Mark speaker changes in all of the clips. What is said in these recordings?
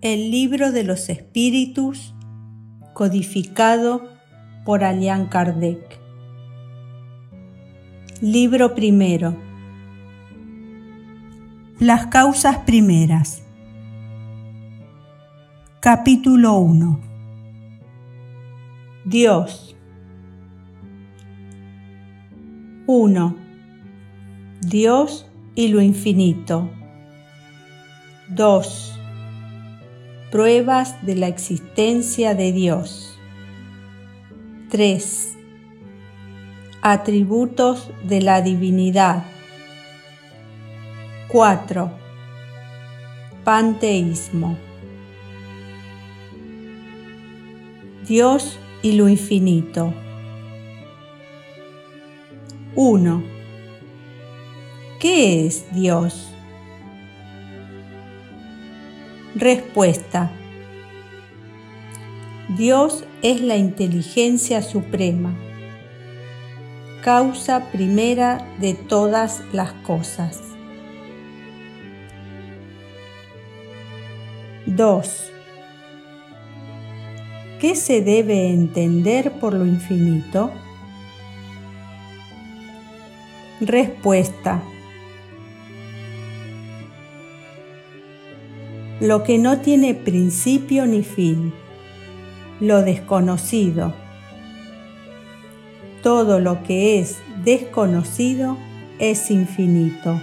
Speaker 1: El libro de los espíritus codificado por Alian Kardec. Libro primero. Las causas primeras. Capítulo 1. Dios. 1. Dios y lo infinito. 2 Pruebas de la existencia de Dios. 3. Atributos de la divinidad. 4. Panteísmo. Dios y lo infinito. 1. ¿Qué es Dios? Respuesta. Dios es la inteligencia suprema, causa primera de todas las cosas. 2. ¿Qué se debe entender por lo infinito? Respuesta. Lo que no tiene principio ni fin, lo desconocido. Todo lo que es desconocido es infinito.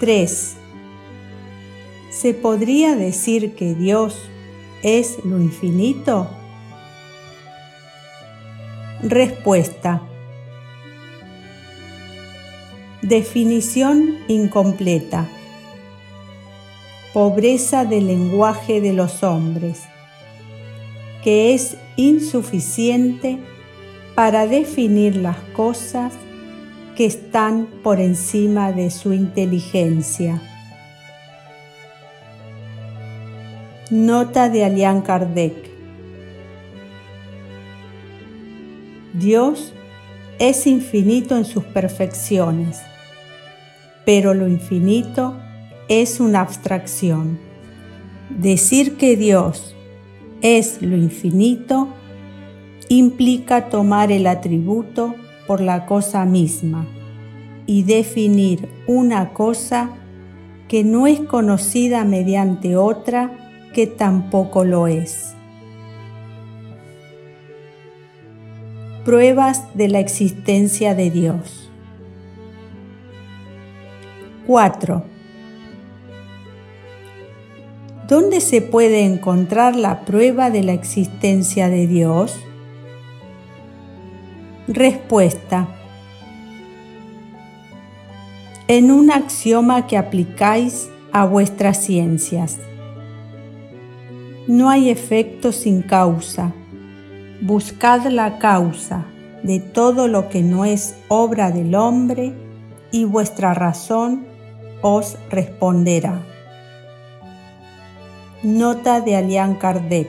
Speaker 1: 3. ¿Se podría decir que Dios es lo infinito? Respuesta. Definición incompleta. Pobreza del lenguaje de los hombres, que es insuficiente para definir las cosas que están por encima de su inteligencia. Nota de Alian Kardec. Dios es infinito en sus perfecciones pero lo infinito es una abstracción. Decir que Dios es lo infinito implica tomar el atributo por la cosa misma y definir una cosa que no es conocida mediante otra que tampoco lo es. Pruebas de la existencia de Dios. 4. ¿Dónde se puede encontrar la prueba de la existencia de Dios? Respuesta. En un axioma que aplicáis a vuestras ciencias. No hay efecto sin causa. Buscad la causa de todo lo que no es obra del hombre y vuestra razón os responderá. Nota de Alian Kardec.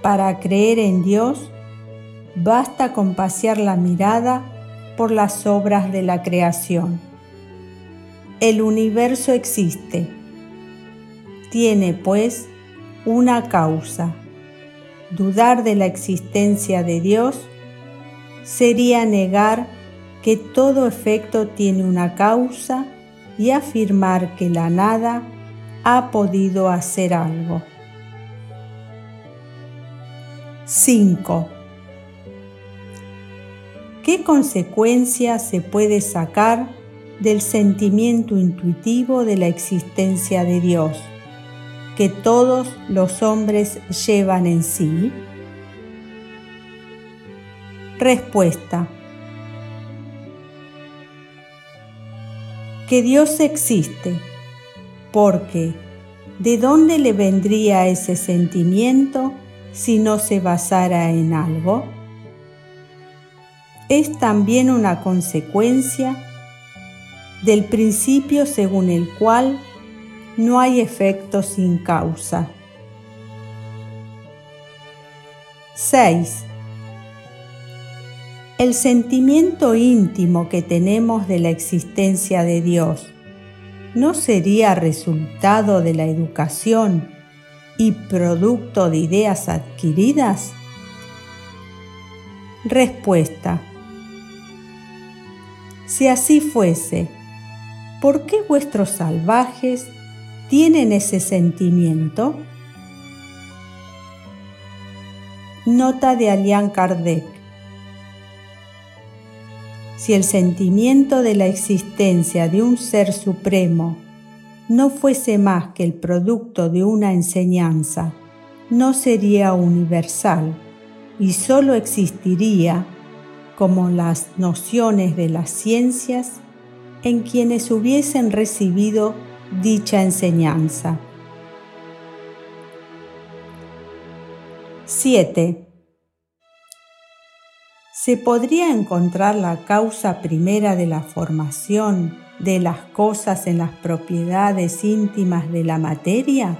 Speaker 1: Para creer en Dios, basta con pasear la mirada por las obras de la creación. El universo existe. Tiene, pues, una causa. Dudar de la existencia de Dios sería negar que todo efecto tiene una causa y afirmar que la nada ha podido hacer algo. 5. ¿Qué consecuencia se puede sacar del sentimiento intuitivo de la existencia de Dios que todos los hombres llevan en sí? Respuesta. Que Dios existe, porque ¿de dónde le vendría ese sentimiento si no se basara en algo? Es también una consecuencia del principio según el cual no hay efecto sin causa. 6 el sentimiento íntimo que tenemos de la existencia de Dios no sería resultado de la educación y producto de ideas adquiridas? Respuesta. Si así fuese, ¿por qué vuestros salvajes tienen ese sentimiento? Nota de Alian Kardec. Si el sentimiento de la existencia de un ser supremo no fuese más que el producto de una enseñanza, no sería universal y sólo existiría como las nociones de las ciencias en quienes hubiesen recibido dicha enseñanza. 7. ¿Se podría encontrar la causa primera de la formación de las cosas en las propiedades íntimas de la materia?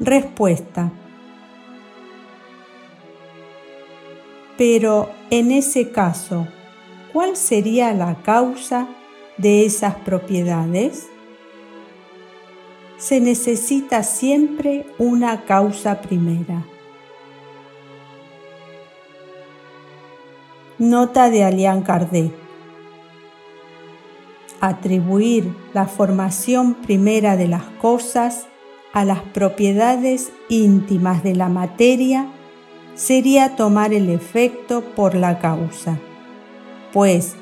Speaker 1: Respuesta. Pero en ese caso, ¿cuál sería la causa de esas propiedades? se necesita siempre una causa primera. Nota de Alian Kardec. Atribuir la formación primera de las cosas a las propiedades íntimas de la materia sería tomar el efecto por la causa, pues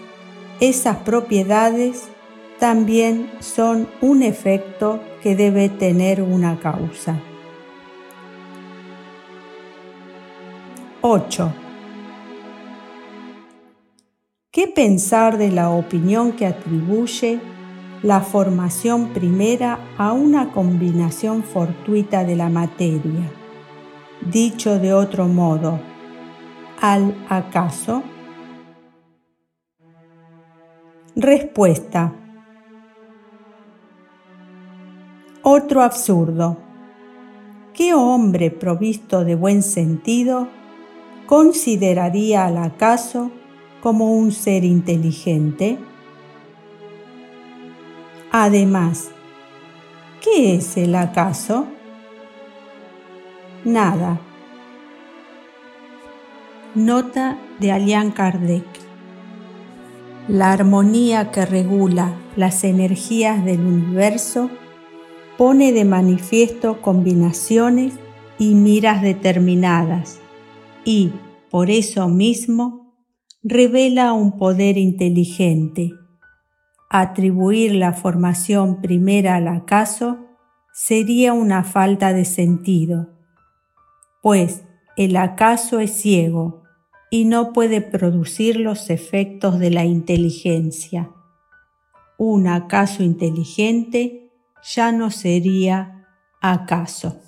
Speaker 1: esas propiedades también son un efecto que debe tener una causa. 8. ¿Qué pensar de la opinión que atribuye la formación primera a una combinación fortuita de la materia? Dicho de otro modo, ¿al acaso? Respuesta. Otro absurdo. ¿Qué hombre provisto de buen sentido consideraría al acaso como un ser inteligente? Además, ¿qué es el acaso? Nada. Nota de Alian Kardec. La armonía que regula las energías del universo pone de manifiesto combinaciones y miras determinadas y, por eso mismo, revela un poder inteligente. Atribuir la formación primera al acaso sería una falta de sentido, pues el acaso es ciego y no puede producir los efectos de la inteligencia. Un acaso inteligente ya no sería acaso.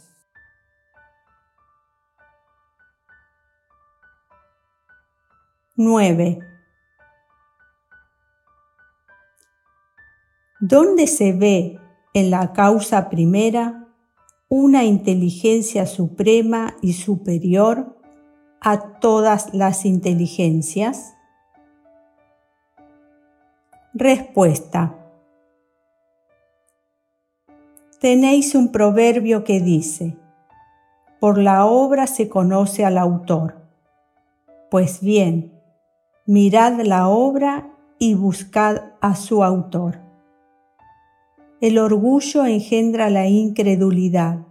Speaker 1: Nueve. ¿Dónde se ve en la causa primera una inteligencia suprema y superior a todas las inteligencias? Respuesta. tenéis un proverbio que dice, por la obra se conoce al autor. Pues bien, mirad la obra y buscad a su autor. El orgullo engendra la incredulidad.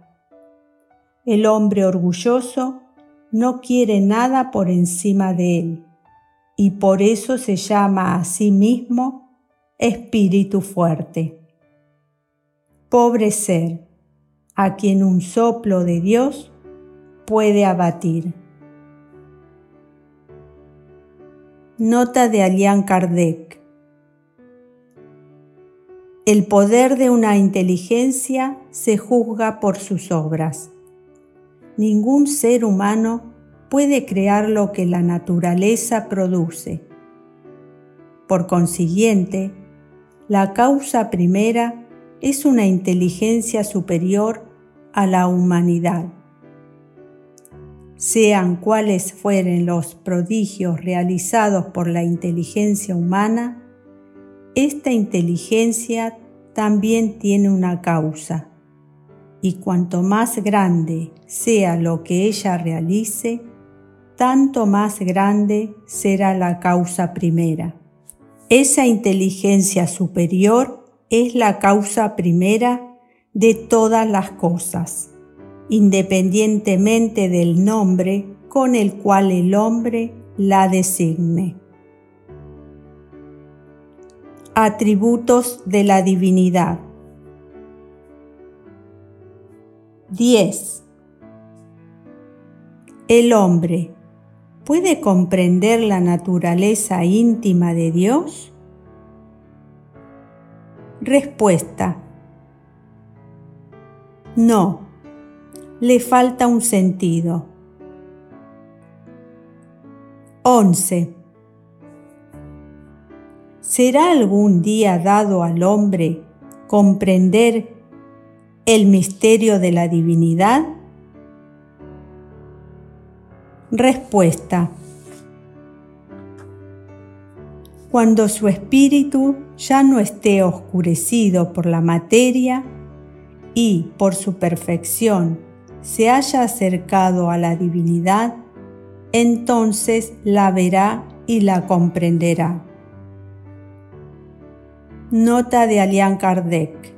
Speaker 1: El hombre orgulloso no quiere nada por encima de él y por eso se llama a sí mismo espíritu fuerte pobre ser, a quien un soplo de Dios puede abatir. Nota de Alian Kardec. El poder de una inteligencia se juzga por sus obras. Ningún ser humano puede crear lo que la naturaleza produce. Por consiguiente, la causa primera es una inteligencia superior a la humanidad. Sean cuales fueren los prodigios realizados por la inteligencia humana, esta inteligencia también tiene una causa, y cuanto más grande sea lo que ella realice, tanto más grande será la causa primera. Esa inteligencia superior es la causa primera de todas las cosas, independientemente del nombre con el cual el hombre la designe. Atributos de la divinidad. 10. El hombre puede comprender la naturaleza íntima de Dios? Respuesta. No, le falta un sentido. 11. ¿Será algún día dado al hombre comprender el misterio de la divinidad? Respuesta. Cuando su espíritu ya no esté oscurecido por la materia y por su perfección se haya acercado a la divinidad, entonces la verá y la comprenderá. Nota de Alian Kardec.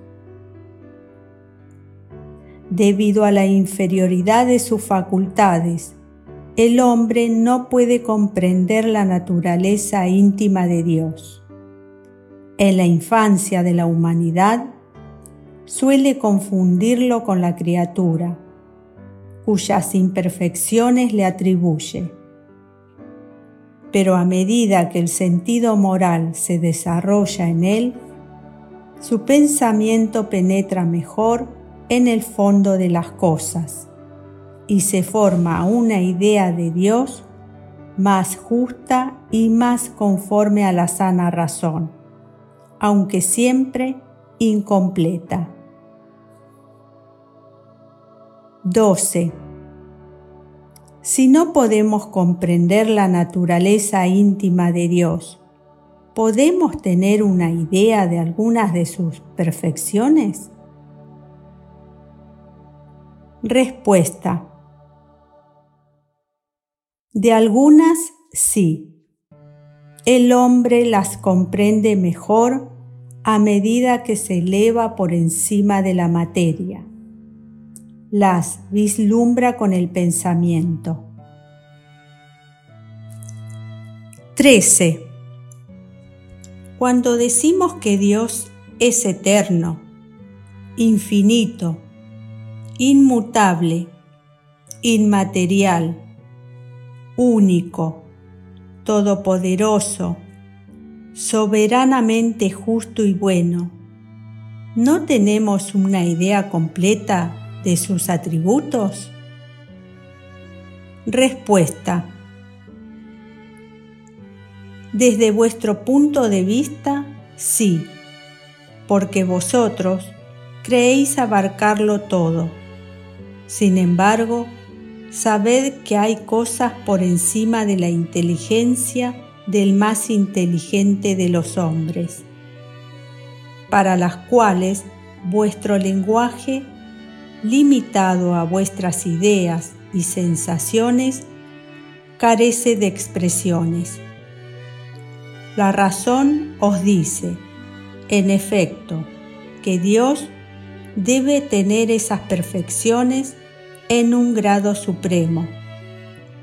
Speaker 1: Debido a la inferioridad de sus facultades, el hombre no puede comprender la naturaleza íntima de Dios. En la infancia de la humanidad, suele confundirlo con la criatura, cuyas imperfecciones le atribuye. Pero a medida que el sentido moral se desarrolla en él, su pensamiento penetra mejor en el fondo de las cosas y se forma una idea de Dios más justa y más conforme a la sana razón, aunque siempre incompleta. 12. Si no podemos comprender la naturaleza íntima de Dios, ¿podemos tener una idea de algunas de sus perfecciones? Respuesta. De algunas sí. El hombre las comprende mejor a medida que se eleva por encima de la materia. Las vislumbra con el pensamiento. 13. Cuando decimos que Dios es eterno, infinito, inmutable, inmaterial, único, todopoderoso, soberanamente justo y bueno. ¿No tenemos una idea completa de sus atributos? Respuesta. Desde vuestro punto de vista, sí, porque vosotros creéis abarcarlo todo. Sin embargo, sabed que hay cosas por encima de la inteligencia del más inteligente de los hombres, para las cuales vuestro lenguaje, limitado a vuestras ideas y sensaciones, carece de expresiones. La razón os dice, en efecto, que Dios debe tener esas perfecciones en un grado supremo,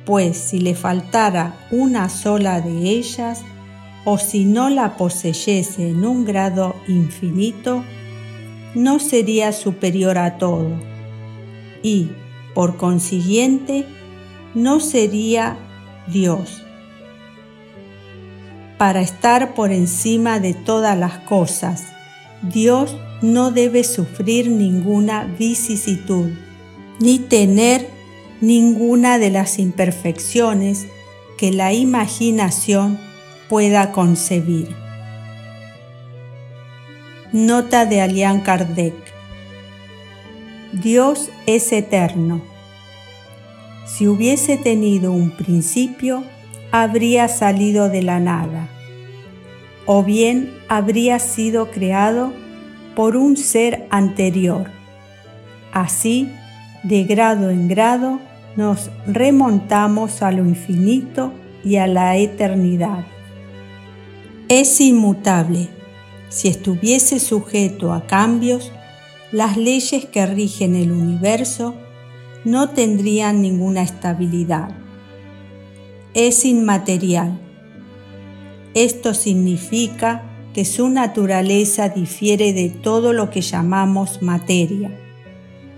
Speaker 1: pues si le faltara una sola de ellas, o si no la poseyese en un grado infinito, no sería superior a todo y, por consiguiente, no sería Dios. Para estar por encima de todas las cosas, Dios no debe sufrir ninguna vicisitud ni tener ninguna de las imperfecciones que la imaginación pueda concebir. Nota de Alian Kardec. Dios es eterno. Si hubiese tenido un principio, habría salido de la nada. o bien habría sido creado por un ser anterior. Así, de grado en grado, nos remontamos a lo infinito y a la eternidad. Es inmutable. Si estuviese sujeto a cambios, las leyes que rigen el universo no tendrían ninguna estabilidad. Es inmaterial. Esto significa que su naturaleza difiere de todo lo que llamamos materia.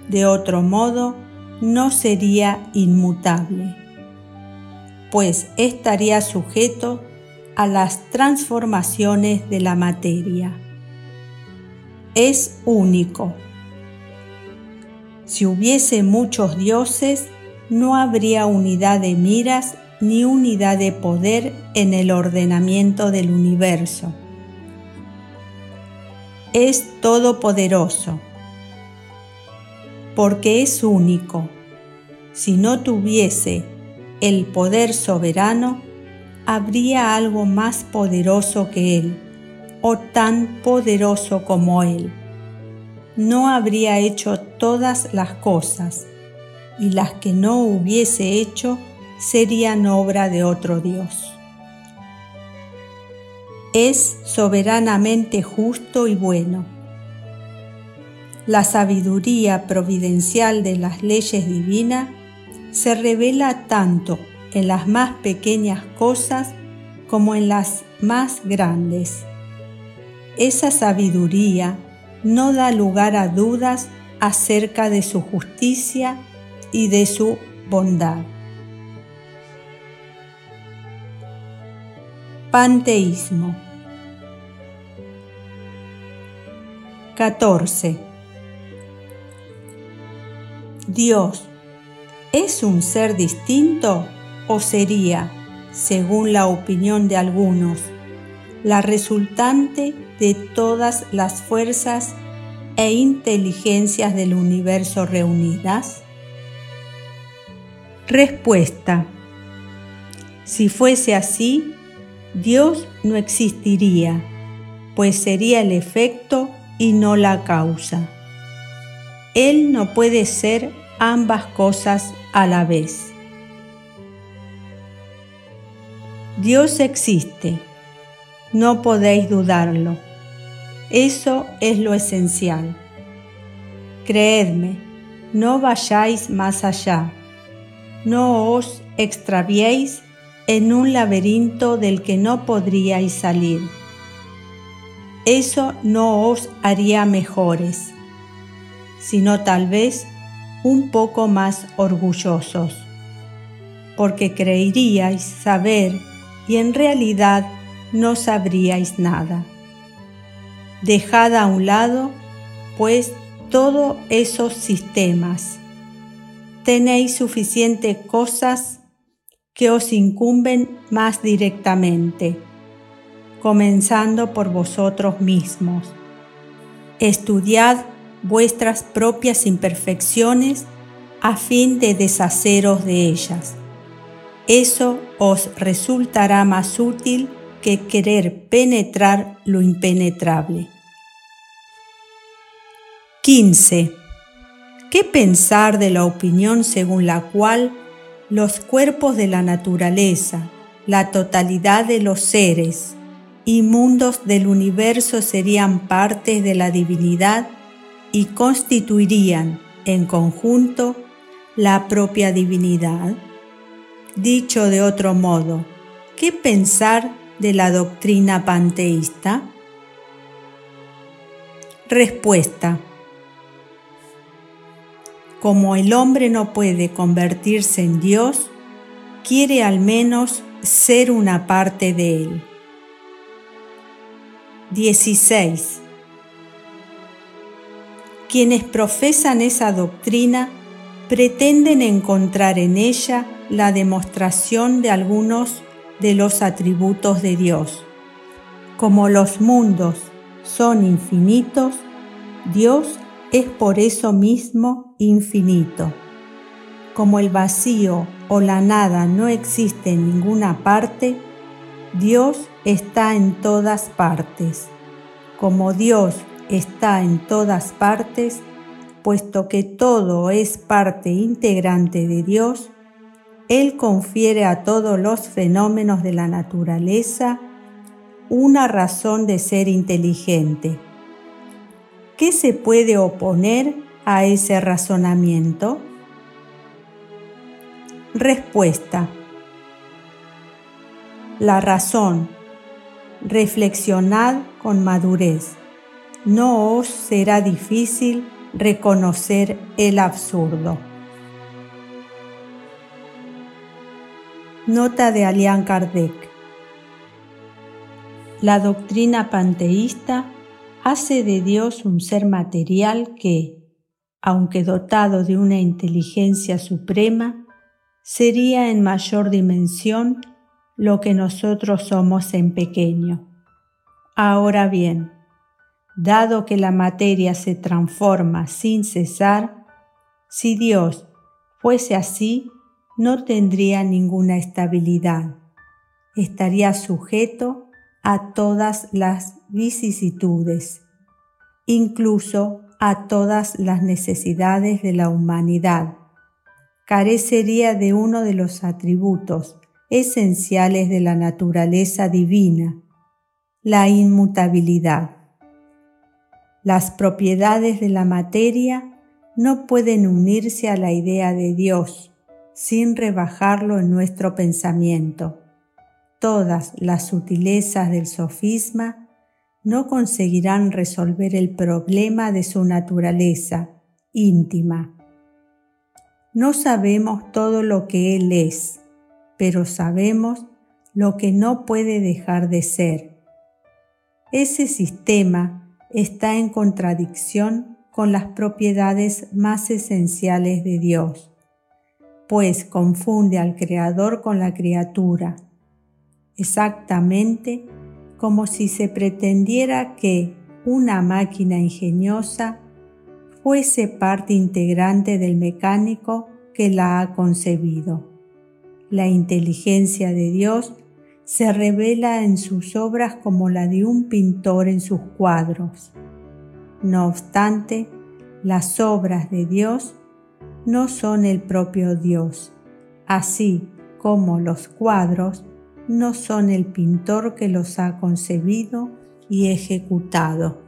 Speaker 1: De otro modo, no sería inmutable, pues estaría sujeto a las transformaciones de la materia. Es único. Si hubiese muchos dioses, no habría unidad de miras ni unidad de poder en el ordenamiento del universo. Es todopoderoso, porque es único. Si no tuviese el poder soberano, habría algo más poderoso que Él, o tan poderoso como Él. No habría hecho todas las cosas, y las que no hubiese hecho serían obra de otro Dios. Es soberanamente justo y bueno. La sabiduría providencial de las leyes divinas se revela tanto en las más pequeñas cosas como en las más grandes. Esa sabiduría no da lugar a dudas acerca de su justicia y de su bondad. Panteísmo 14. Dios es un ser distinto o sería, según la opinión de algunos, la resultante de todas las fuerzas e inteligencias del universo reunidas? Respuesta. Si fuese así, Dios no existiría, pues sería el efecto y no la causa. Él no puede ser ambas cosas a la vez. Dios existe, no podéis dudarlo. Eso es lo esencial. Creedme, no vayáis más allá, no os extraviéis en un laberinto del que no podríais salir. Eso no os haría mejores, sino tal vez un poco más orgullosos, porque creeríais saber y en realidad no sabríais nada. Dejad a un lado, pues, todos esos sistemas. Tenéis suficientes cosas que os incumben más directamente, comenzando por vosotros mismos. Estudiad vuestras propias imperfecciones a fin de deshaceros de ellas. Eso os resultará más útil que querer penetrar lo impenetrable. 15. ¿Qué pensar de la opinión según la cual los cuerpos de la naturaleza, la totalidad de los seres y mundos del universo serían partes de la divinidad y constituirían en conjunto la propia divinidad? Dicho de otro modo, ¿qué pensar de la doctrina panteísta? Respuesta como el hombre no puede convertirse en Dios, quiere al menos ser una parte de Él. 16. Quienes profesan esa doctrina pretenden encontrar en ella la demostración de algunos de los atributos de Dios. Como los mundos son infinitos, Dios es por eso mismo infinito. Como el vacío o la nada no existe en ninguna parte, Dios está en todas partes. Como Dios está en todas partes, puesto que todo es parte integrante de Dios, Él confiere a todos los fenómenos de la naturaleza una razón de ser inteligente. ¿Qué se puede oponer a ese razonamiento? Respuesta. La razón. Reflexionad con madurez. No os será difícil reconocer el absurdo. Nota de Alian Kardec. La doctrina panteísta hace de Dios un ser material que, aunque dotado de una inteligencia suprema, sería en mayor dimensión lo que nosotros somos en pequeño. Ahora bien, dado que la materia se transforma sin cesar, si Dios fuese así, no tendría ninguna estabilidad. Estaría sujeto a todas las vicisitudes, incluso a todas las necesidades de la humanidad. Carecería de uno de los atributos esenciales de la naturaleza divina, la inmutabilidad. Las propiedades de la materia no pueden unirse a la idea de Dios sin rebajarlo en nuestro pensamiento. Todas las sutilezas del sofisma no conseguirán resolver el problema de su naturaleza íntima. No sabemos todo lo que Él es, pero sabemos lo que no puede dejar de ser. Ese sistema está en contradicción con las propiedades más esenciales de Dios, pues confunde al Creador con la criatura, exactamente como si se pretendiera que una máquina ingeniosa fuese parte integrante del mecánico que la ha concebido. La inteligencia de Dios se revela en sus obras como la de un pintor en sus cuadros. No obstante, las obras de Dios no son el propio Dios, así como los cuadros no son el pintor que los ha concebido y ejecutado.